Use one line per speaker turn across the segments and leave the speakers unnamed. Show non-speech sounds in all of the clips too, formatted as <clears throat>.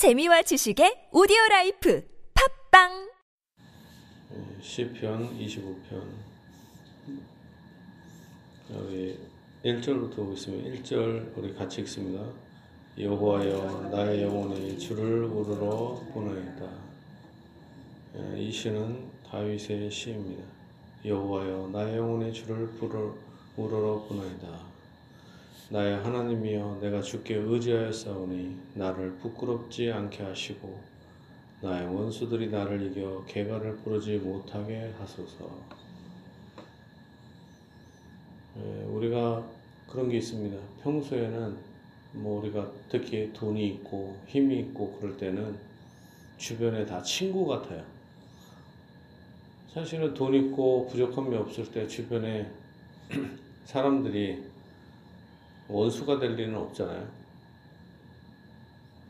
재미와 지식의 오디오 라이프 팟빵
예, 시편 25편 우리 1절부터 보겠습니다. 1절 우리 같이 읽습니다. 여호와여 나의 영혼이 주를 우러러 보나이다. 예, 이 시는 다윗의 시입니다. 여호와여 나의 영혼이 주를 부러, 우러러 보나이다. 나의 하나님이여 내가 주께 의지하여 싸우니 나를 부끄럽지 않게 하시고 나의 원수들이 나를 이겨 개가를 부르지 못하게 하소서. 예, 우리가 그런 게 있습니다. 평소에는 뭐 우리가 특히 돈이 있고 힘이 있고 그럴 때는 주변에 다 친구 같아요. 사실은 돈 있고 부족함이 없을 때 주변에 <clears throat> 사람들이 원수가 될 리는 없잖아요.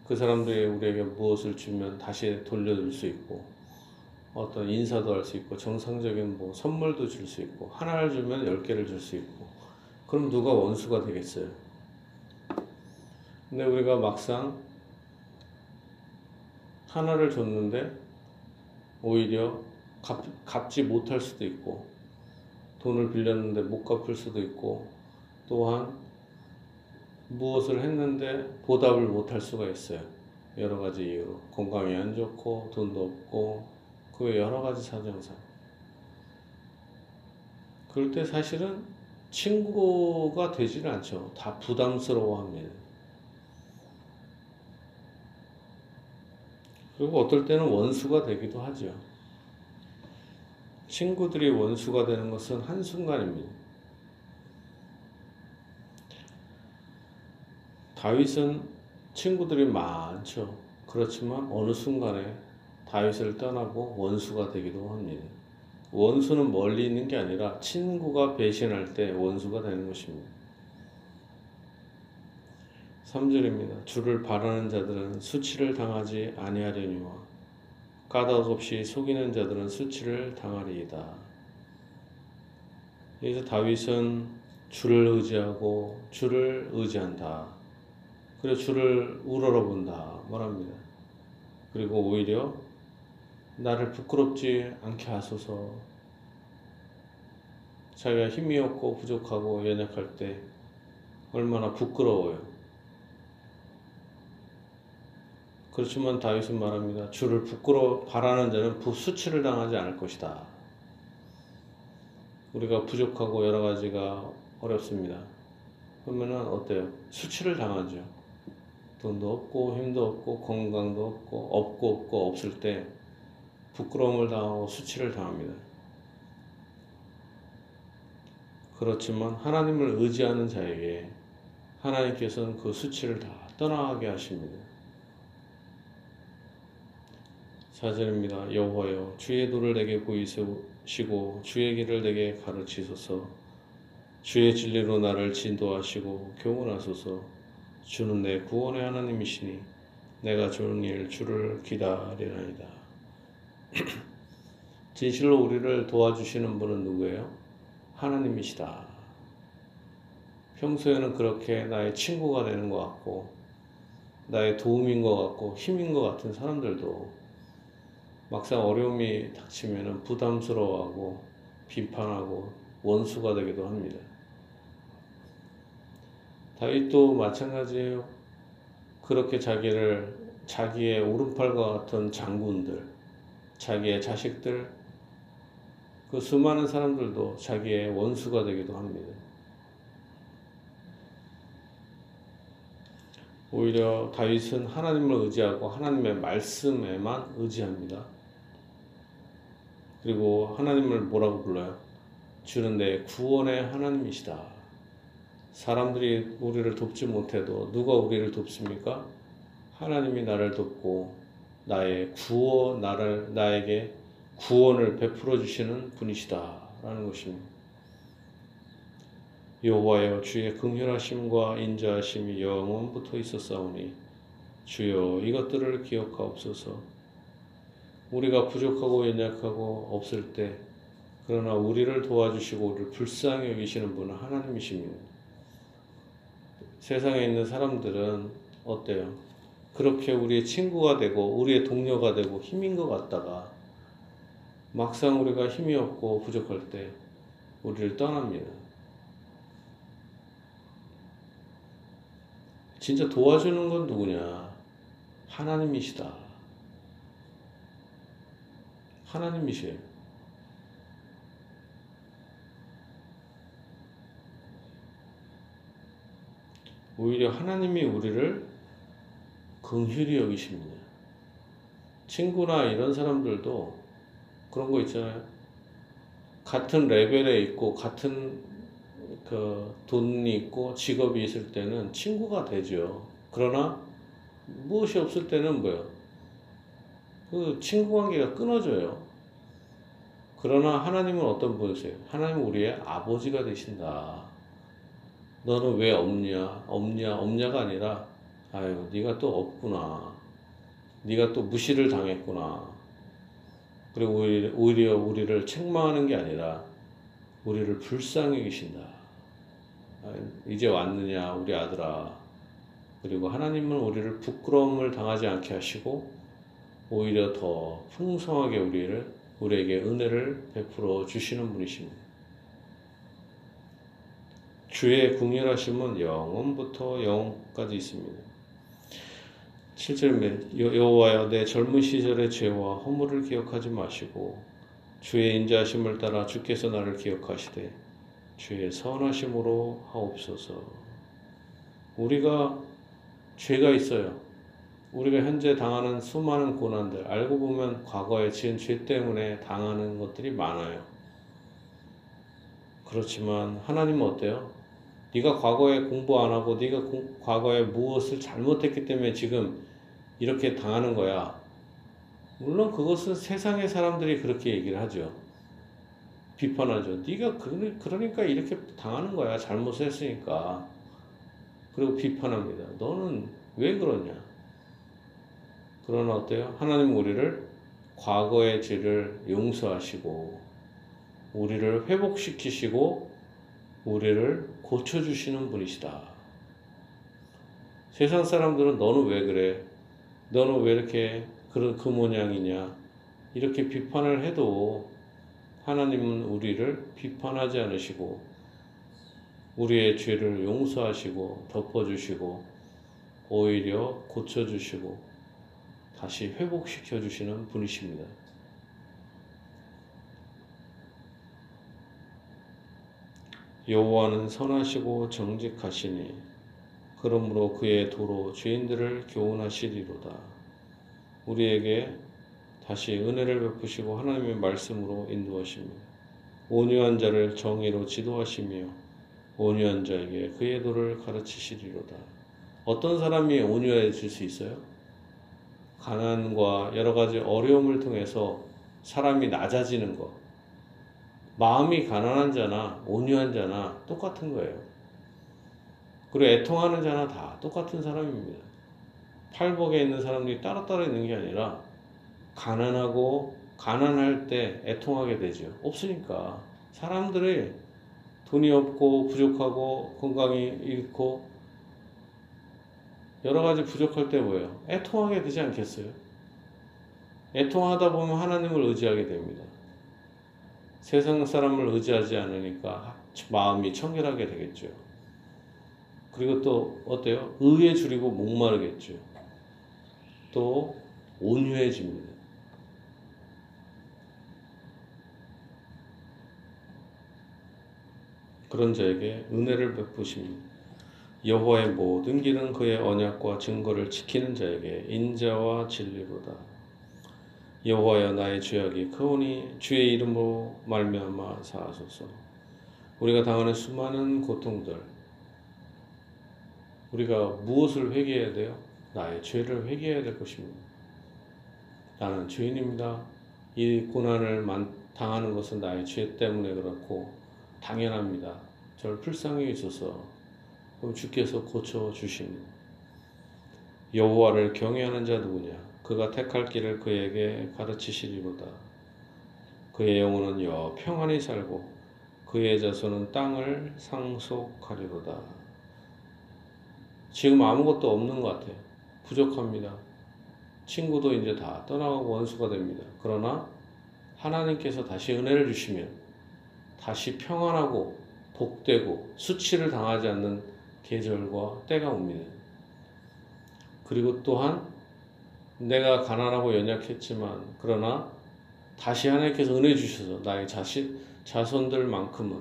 그 사람들이 우리에게 무엇을 주면 다시 돌려줄 수 있고 어떤 인사도 할 수 있고 정상적인 뭐 선물도 줄 수 있고 하나를 주면 열 개를 줄 수 있고 그럼 누가 원수가 되겠어요? 근데 우리가 막상 하나를 줬는데 오히려 갚, 갚지 못할 수도 있고 돈을 빌렸는데 못 갚을 수도 있고 또한 무엇을 했는데 보답을 못 할 수가 있어요. 여러 가지 이유로 건강이 안 좋고 돈도 없고 그 여러 가지 사정상 그럴 때 사실은 친구가 되지는 않죠. 다 부담스러워 합니다. 그리고 어떨 때는 원수가 되기도 하죠. 친구들이 원수가 되는 것은 한순간입니다. 다윗은 친구들이 많죠. 그렇지만 어느 순간에 다윗을 떠나고 원수가 되기도 합니다. 원수는 멀리 있는 게 아니라 친구가 배신할 때 원수가 되는 것입니다. 3절입니다. 주를 바라는 자들은 수치를 당하지 아니하려니와 까닭 없이 속이는 자들은 수치를 당하리이다. 여기서 다윗은 주를 의지하고 주를 의지한다. 그래 주를 우러러 본다 말합니다. 그리고 오히려 나를 부끄럽지 않게 하소서. 자기가 힘이 없고 부족하고 연약할 때 얼마나 부끄러워요. 그렇지만 다윗은 말합니다. 주를 부끄러 바라는 자는 수치를 당하지 않을 것이다. 우리가 부족하고 여러 가지가 어렵습니다. 그러면은 어때요? 수치를 당하죠. 돈도 없고 힘도 없고 건강도 없고 없고 없고 없을 때 부끄러움을 당하고 수치를 당합니다. 그렇지만 하나님을 의지하는 자에게 하나님께서는 그 수치를 다 떠나게 하십니다. 사절입니다. 여호와여 주의 도를 내게 보이시고 주의 길을 내게 가르치소서 주의 진리로 나를 진도하시고 교훈하소서 주는 내 구원의 하나님이시니 내가 좋은 일 주를 기다리나이다. <clears throat> 진실로 우리를 도와주시는 분은 누구예요? 하나님이시다. 평소에는 그렇게 나의 친구가 되는 것 같고 나의 도움인 것 같고 힘인 것 같은 사람들도 막상 어려움이 닥치면 부담스러워하고 비판하고 원수가 되기도 합니다. 다윗도 마찬가지예요. 그렇게 자기를 자기의 오른팔과 같은 장군들, 자기의 자식들, 그 수많은 사람들도 자기의 원수가 되기도 합니다. 오히려 다윗은 하나님을 의지하고 하나님의 말씀에만 의지합니다. 그리고 하나님을 뭐라고 불러요? 주는 내 구원의 하나님이시다. 사람들이 우리를 돕지 못해도 누가 우리를 돕습니까? 하나님이 나를 돕고 나의 구원 나를 나에게 구원을 베풀어 주시는 분이시다라는 것입니다. 여호와여 주의 긍휼하심과 인자하심이 영원부터 있었사오니 주여 이것들을 기억하옵소서. 우리가 부족하고 연약하고 없을 때 그러나 우리를 도와주시고 우리를 불쌍히 여기시는 분은 하나님이십니다. 세상에 있는 사람들은 어때요? 그렇게 우리의 친구가 되고 우리의 동료가 되고 힘인 것 같다가 막상 우리가 힘이 없고 부족할 때 우리를 떠납니다. 진짜 도와주는 건 누구냐? 하나님이시다. 하나님이세요. 오히려 하나님이 우리를 긍휼히 여기십니다. 친구나 이런 사람들도 그런 거 있잖아요. 같은 레벨에 있고 같은 그 돈이 있고 직업이 있을 때는 친구가 되죠. 그러나 무엇이 없을 때는 뭐요? 그 친구 관계가 끊어져요. 그러나 하나님은 어떤 분이세요? 하나님은 우리의 아버지가 되신다. 너는 왜 없냐? 없냐? 없냐가 아니라 아유, 네가 또 없구나. 네가 또 무시를 당했구나. 그리고 오히려 우리를 책망하는 게 아니라 우리를 불쌍히 계신다. 이제 왔느냐, 우리 아들아. 그리고 하나님은 우리를 부끄러움을 당하지 않게 하시고 오히려 더 풍성하게 우리를 우리에게 은혜를 베풀어 주시는 분이십니다. 주의 궁휼하심은 영원부터 영원까지 있습니다. 7절에 여호와여 내 젊은 시절의 죄와 허물을 기억하지 마시고 주의 인자하심을 따라 주께서 나를 기억하시되 주의 선하심으로 하옵소서. 우리가 죄가 있어요. 우리가 현재 당하는 수많은 고난들 알고 보면 과거에 지은 죄 때문에 당하는 것들이 많아요. 그렇지만 하나님은 어때요? 네가 과거에 공부 안 하고 네가 과거에 무엇을 잘못했기 때문에 지금 이렇게 당하는 거야. 물론 그것은 세상의 사람들이 그렇게 얘기를 하죠. 비판하죠. 네가 그러니까 이렇게 당하는 거야. 잘못을 했으니까. 그리고 비판합니다. 너는 왜 그러냐? 그러나 어때요? 하나님 우리를 과거의 죄를 용서하시고 우리를 회복시키시고 우리를 고쳐주시는 분이시다. 세상 사람들은 너는 왜 그래? 너는 왜 이렇게 그런 그 모양이냐? 이렇게 비판을 해도 하나님은 우리를 비판하지 않으시고 우리의 죄를 용서하시고 덮어주시고 오히려 고쳐주시고 다시 회복시켜 주시는 분이십니다. 여호와는 선하시고 정직하시니 그러므로 그의 도로 죄인들을 교훈하시리로다. 우리에게 다시 은혜를 베푸시고 하나님의 말씀으로 인도하십니다. 온유한 자를 정의로 지도하시며 온유한 자에게 그의 도를 가르치시리로다. 어떤 사람이 온유해질 수 있어요? 가난과 여러 가지 어려움을 통해서 사람이 낮아지는 것. 마음이 가난한 자나 온유한 자나 똑같은 거예요. 그리고 애통하는 자나 다 똑같은 사람입니다. 팔복에 있는 사람들이 따로따로 있는 게 아니라 가난하고 가난할 때 애통하게 되죠. 없으니까 사람들이 돈이 없고 부족하고 건강이 잃고 여러 가지 부족할 때 뭐예요? 애통하게 되지 않겠어요? 애통하다 보면 하나님을 의지하게 됩니다. 세상 사람을 의지하지 않으니까 마음이 청결하게 되겠죠. 그리고 또 어때요? 의에 줄이고 목마르겠죠. 또 온유해집니다. 그런 자에게 은혜를 베푸십니다. 여호와의 모든 길은 그의 언약과 증거를 지키는 자에게 인자와 진리로다. 여호와여 나의 죄악이 크오니 주의 이름으로 말미암아 사하소서. 우리가 당하는 수많은 고통들 우리가 무엇을 회개해야 돼요? 나의 죄를 회개해야 될 것입니다. 나는 죄인입니다. 이 고난을 당하는 것은 나의 죄 때문에 그렇고 당연합니다. 저를 불쌍히 있어서 그럼 주께서 고쳐 주십니다. 여호와를 경외하는 자 누구냐? 그가 택할 길을 그에게 가르치시리로다. 그의 영혼은 여 평안히 살고 그의 자손은 땅을 상속하리로다. 지금 아무것도 없는 것 같아요. 부족합니다. 친구도 이제 다 떠나가고 원수가 됩니다. 그러나 하나님께서 다시 은혜를 주시면 다시 평안하고 복되고 수치를 당하지 않는 계절과 때가 옵니다. 그리고 또한 내가 가난하고 연약했지만 그러나 다시 하나님께서 은혜 주셔서 나의 자신 자손들만큼은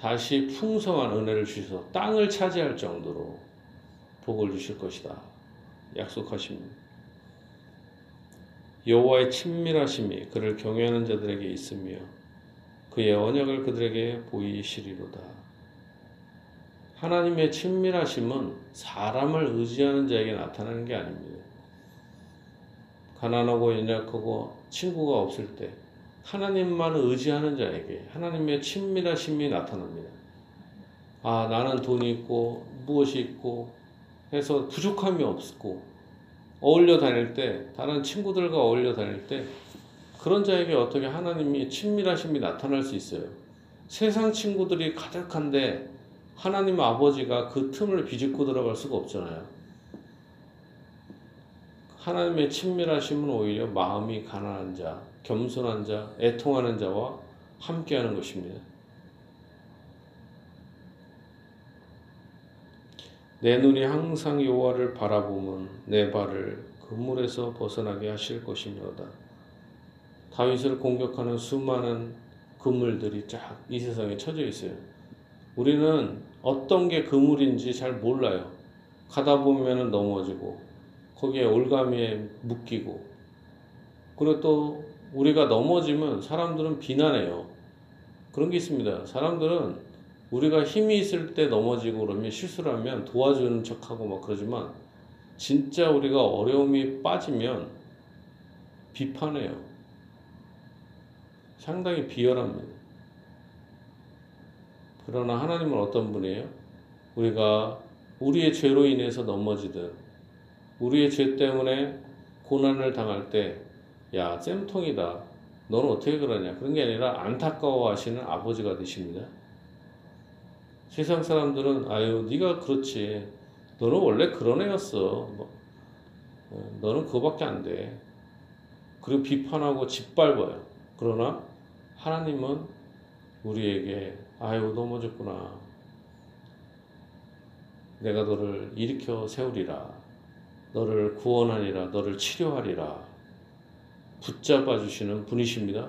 다시 풍성한 은혜를 주셔서 땅을 차지할 정도로 복을 주실 것이다. 약속하십니다. 여호와의 친밀하심이 그를 경외하는 자들에게 있으며 그의 언약을 그들에게 보이시리로다. 하나님의 친밀하심은 사람을 의지하는 자에게 나타나는 게 아닙니다. 가난하고 연약하고 친구가 없을 때 하나님만 의지하는 자에게 하나님의 친밀하심이 나타납니다. 아, 나는 돈이 있고 무엇이 있고 해서 부족함이 없고 어울려 다닐 때 다른 친구들과 어울려 다닐 때 그런 자에게 어떻게 하나님이 친밀하심이 나타날 수 있어요. 세상 친구들이 가득한데 하나님 아버지가 그 틈을 비집고 들어갈 수가 없잖아요. 하나님의 친밀하심은 오히려 마음이 가난한 자, 겸손한 자, 애통하는 자와 함께하는 것입니다. 내 눈이 항상 여호와를 바라보면 내 발을 그물에서 벗어나게 하실 것이며다. 다윗을 공격하는 수많은 그물들이 쫙 이 세상에 쳐져 있어요. 우리는 어떤 게 그물인지 잘 몰라요. 가다 보면은 넘어지고 거기에 올가미에 묶이고 그리고 또 우리가 넘어지면 사람들은 비난해요. 그런 게 있습니다. 사람들은 우리가 힘이 있을 때 넘어지고 그러면 실수를 하면 도와주는 척하고 막 그러지만 진짜 우리가 어려움이 빠지면 비판해요. 상당히 비열합니다. 그러나 하나님은 어떤 분이에요? 우리가 우리의 죄로 인해서 넘어지든 우리의 죄 때문에 고난을 당할 때 야, 쌤통이다. 너는 어떻게 그러냐. 그런 게 아니라 안타까워 하시는 아버지가 되십니다. 세상 사람들은 아유 네가 그렇지. 너는 원래 그런 애였어. 뭐, 어, 너는 그거밖에 안 돼. 그리고 비판하고 짓밟아요. 그러나 하나님은 우리에게 아유 넘어졌구나. 내가 너를 일으켜 세우리라. 너를 구원하리라. 너를 치료하리라. 붙잡아 주시는 분이십니다.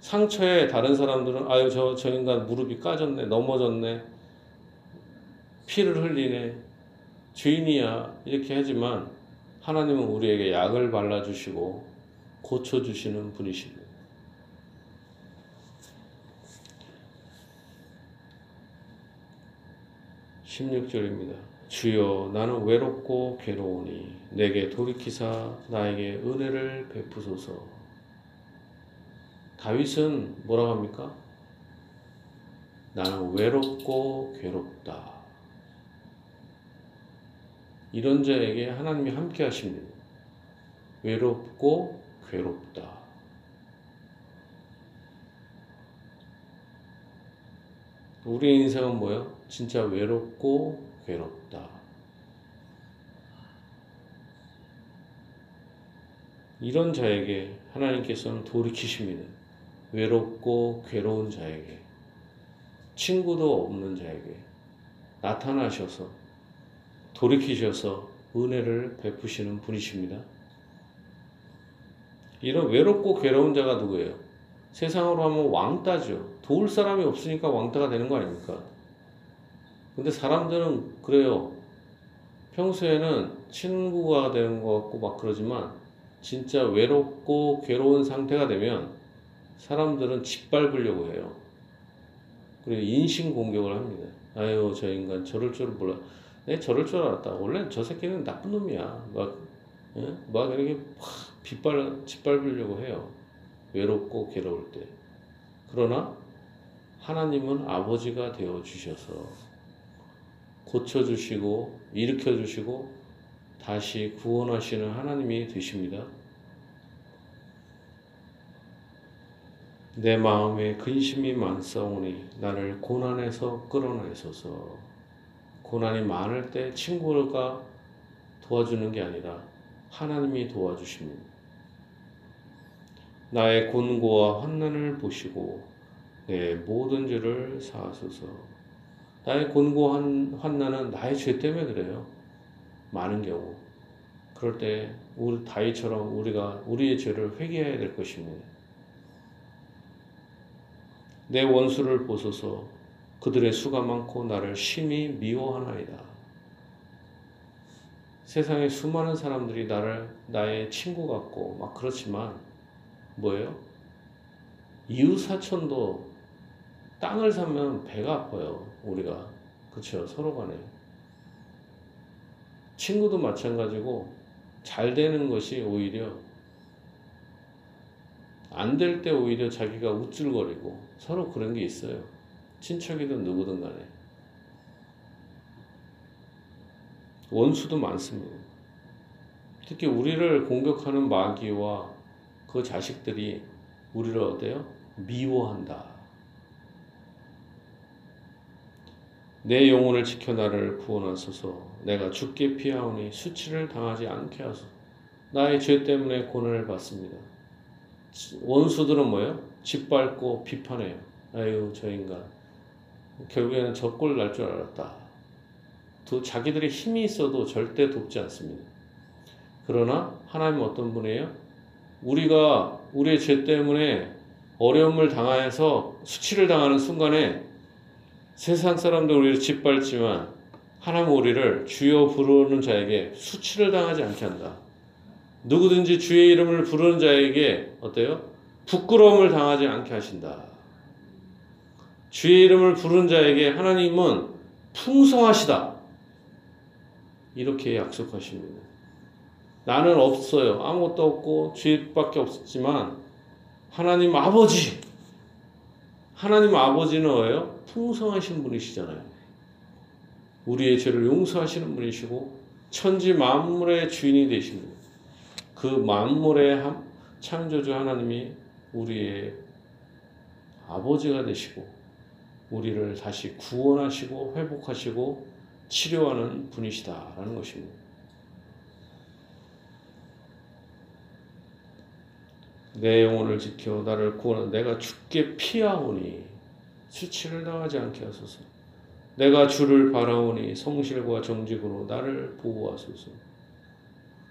상처에 다른 사람들은 아유 저, 저 인간 무릎이 까졌네 넘어졌네 피를 흘리네 죄인이야 이렇게 하지만 하나님은 우리에게 약을 발라주시고 고쳐주시는 분이십니다. 1 6 절입니다. 주여 나는 외롭고 괴로우니 내게 돌이키사 나에게 은혜를 베푸소서 다윗은 뭐라고 합니까? 나는 외롭고 괴롭다. 이런 자에게 하나님이 함께 하십니다. 외롭고 괴롭다. 우리의 인생은 뭐예요? 진짜 외롭고 괴롭다. 이런 자에게 하나님께서는 돌이키십니다. 외롭고 괴로운 자에게, 친구도 없는 자에게 나타나셔서 돌이키셔서 은혜를 베푸시는 분이십니다. 이런 외롭고 괴로운 자가 누구예요? 세상으로 하면 왕따죠. 도울 사람이 없으니까 왕따가 되는 거 아닙니까? 근데 사람들은 그래요. 평소에는 친구가 되는 것 같고 막 그러지만 진짜 외롭고 괴로운 상태가 되면 사람들은 짓밟으려고 해요. 그리고 인신 공격을 합니다. 아유, 저 인간 저럴 줄 몰라. 내 저럴 줄 알았다. 원래 저 새끼는 나쁜 놈이야. 막, 예? 막 이렇게 확 빗발, 짓밟으려고 해요. 외롭고 괴로울 때. 그러나 하나님은 아버지가 되어 주셔서 고쳐주시고 일으켜주시고 다시 구원하시는 하나님이 되십니다. 내 마음에 근심이 많사오니 나를 고난에서 끌어내소서. 고난이 많을 때 친구가 도와주는 게 아니라 하나님이 도와주십니다. 나의 곤고와 환난을 보시고 내 모든 죄를 사하소서. 나의 곤고한 환난은 나의 죄 때문에 그래요. 많은 경우. 그럴 때 우리 다윗처럼 우리가 우리의 죄를 회개해야 될 것입니다. 내 원수를 보소서 그들의 수가 많고 나를 심히 미워하나이다. 세상에 수많은 사람들이 나를 나의 친구 같고 막 그렇지만 뭐예요? 이웃 사촌도 땅을 사면 배가 아파요. 우리가 그렇죠 서로 간에 친구도 마찬가지고 잘 되는 것이 오히려 안 될 때 오히려 자기가 우쭐거리고 서로 그런 게 있어요. 친척이든 누구든 간에. 원수도 많습니다. 특히 우리를 공격하는 마귀와 그 자식들이 우리를 어때요? 미워한다. 내 영혼을 지켜 나를 구원하소서. 내가 죽게 피하오니 수치를 당하지 않게 하소서. 나의 죄 때문에 고난을 받습니다. 원수들은 뭐예요? 짓밟고 비판해요. 아유 저 인간. 결국에는 저꼴 날줄 알았다. 또 자기들의 힘이 있어도 절대 돕지 않습니다. 그러나 하나님은 어떤 분이에요? 우리가 우리의 죄 때문에 어려움을 당하여서 수치를 당하는 순간에 세상 사람들 우리를 짓밟지만 하나님 우리를 주여 부르는 자에게 수치를 당하지 않게 한다. 누구든지 주의 이름을 부르는 자에게 어때요? 부끄러움을 당하지 않게 하신다. 주의 이름을 부르는 자에게 하나님은 풍성하시다. 이렇게 약속하십니다. 나는 없어요. 아무것도 없고 죄밖에 없었지만 하나님 아버지 하나님 아버지는 뭐예요? 풍성하신 분이시잖아요. 우리의 죄를 용서하시는 분이시고 천지 만물의 주인이 되십니다. 그 만물의 창조주 하나님이 우리의 아버지가 되시고 우리를 다시 구원하시고 회복하시고 치료하는 분이시다라는 것입니다. 내 영혼을 지켜 나를 구원하 내가 죽게 피하오니 수치를 당하지 않게 하소서. 내가 주를 바라오니 성실과 정직으로 나를 보호하소서.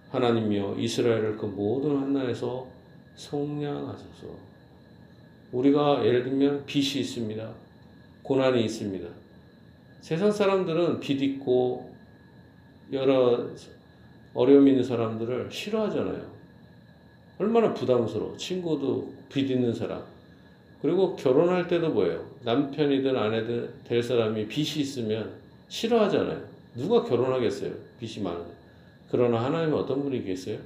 하나님이여 이스라엘을 그 모든 한난에서 성량하소서. 우리가 예를 들면 빚이 있습니다. 고난이 있습니다. 세상 사람들은 빚 있고 여러 어려움 있는 사람들을 싫어하잖아요. 얼마나 부담스러워. 친구도 빚 있는 사람. 그리고 결혼할 때도 뭐예요? 남편이든 아내든 될 사람이 빚이 있으면 싫어하잖아요. 누가 결혼하겠어요? 빚이 많은데. 그러나 하나님은 어떤 분이 계세요?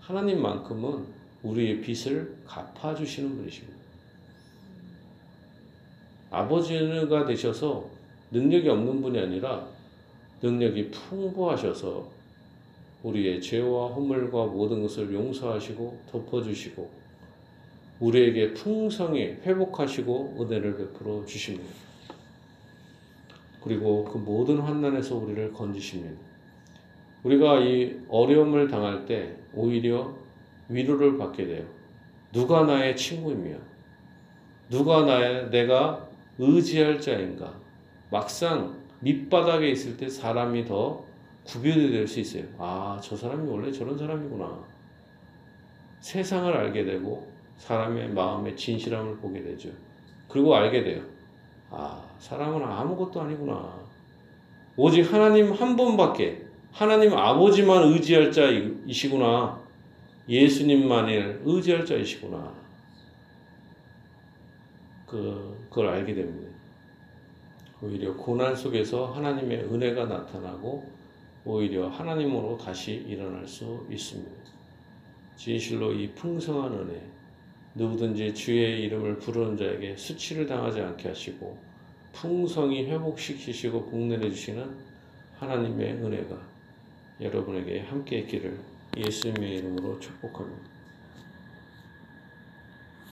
하나님만큼은 우리의 빚을 갚아주시는 분이십니다. 아버지가 되셔서 능력이 없는 분이 아니라 능력이 풍부하셔서 우리의 죄와 허물과 모든 것을 용서하시고 덮어주시고 우리에게 풍성히 회복하시고 은혜를 베풀어 주십니다. 그리고 그 모든 환난에서 우리를 건지십니다. 우리가 이 어려움을 당할 때 오히려 위로를 받게 돼요. 누가 나의 친구이며 누가 나의 내가 의지할 자인가. 막상 밑바닥에 있을 때 사람이 더 구별이 될 수 있어요. 아, 저 사람이 원래 저런 사람이구나. 세상을 알게 되고 사람의 마음의 진실함을 보게 되죠. 그리고 알게 돼요. 아, 사람은 아무것도 아니구나. 오직 하나님 한 분밖에, 하나님 아버지만 의지할 자이시구나. 예수님만을 의지할 자이시구나. 그, 그걸 알게 됩니다. 오히려 고난 속에서 하나님의 은혜가 나타나고 오히려 하나님으로 다시 일어날 수 있습니다. 진실로 이 풍성한 은혜, 누구든지 주의 이름을 부르는 자에게 수치를 당하지 않게 하시고 풍성히 회복시키시고 복내려 주시는 하나님의 은혜가 여러분에게 함께 있기를 예수님의 이름으로 축복합니다.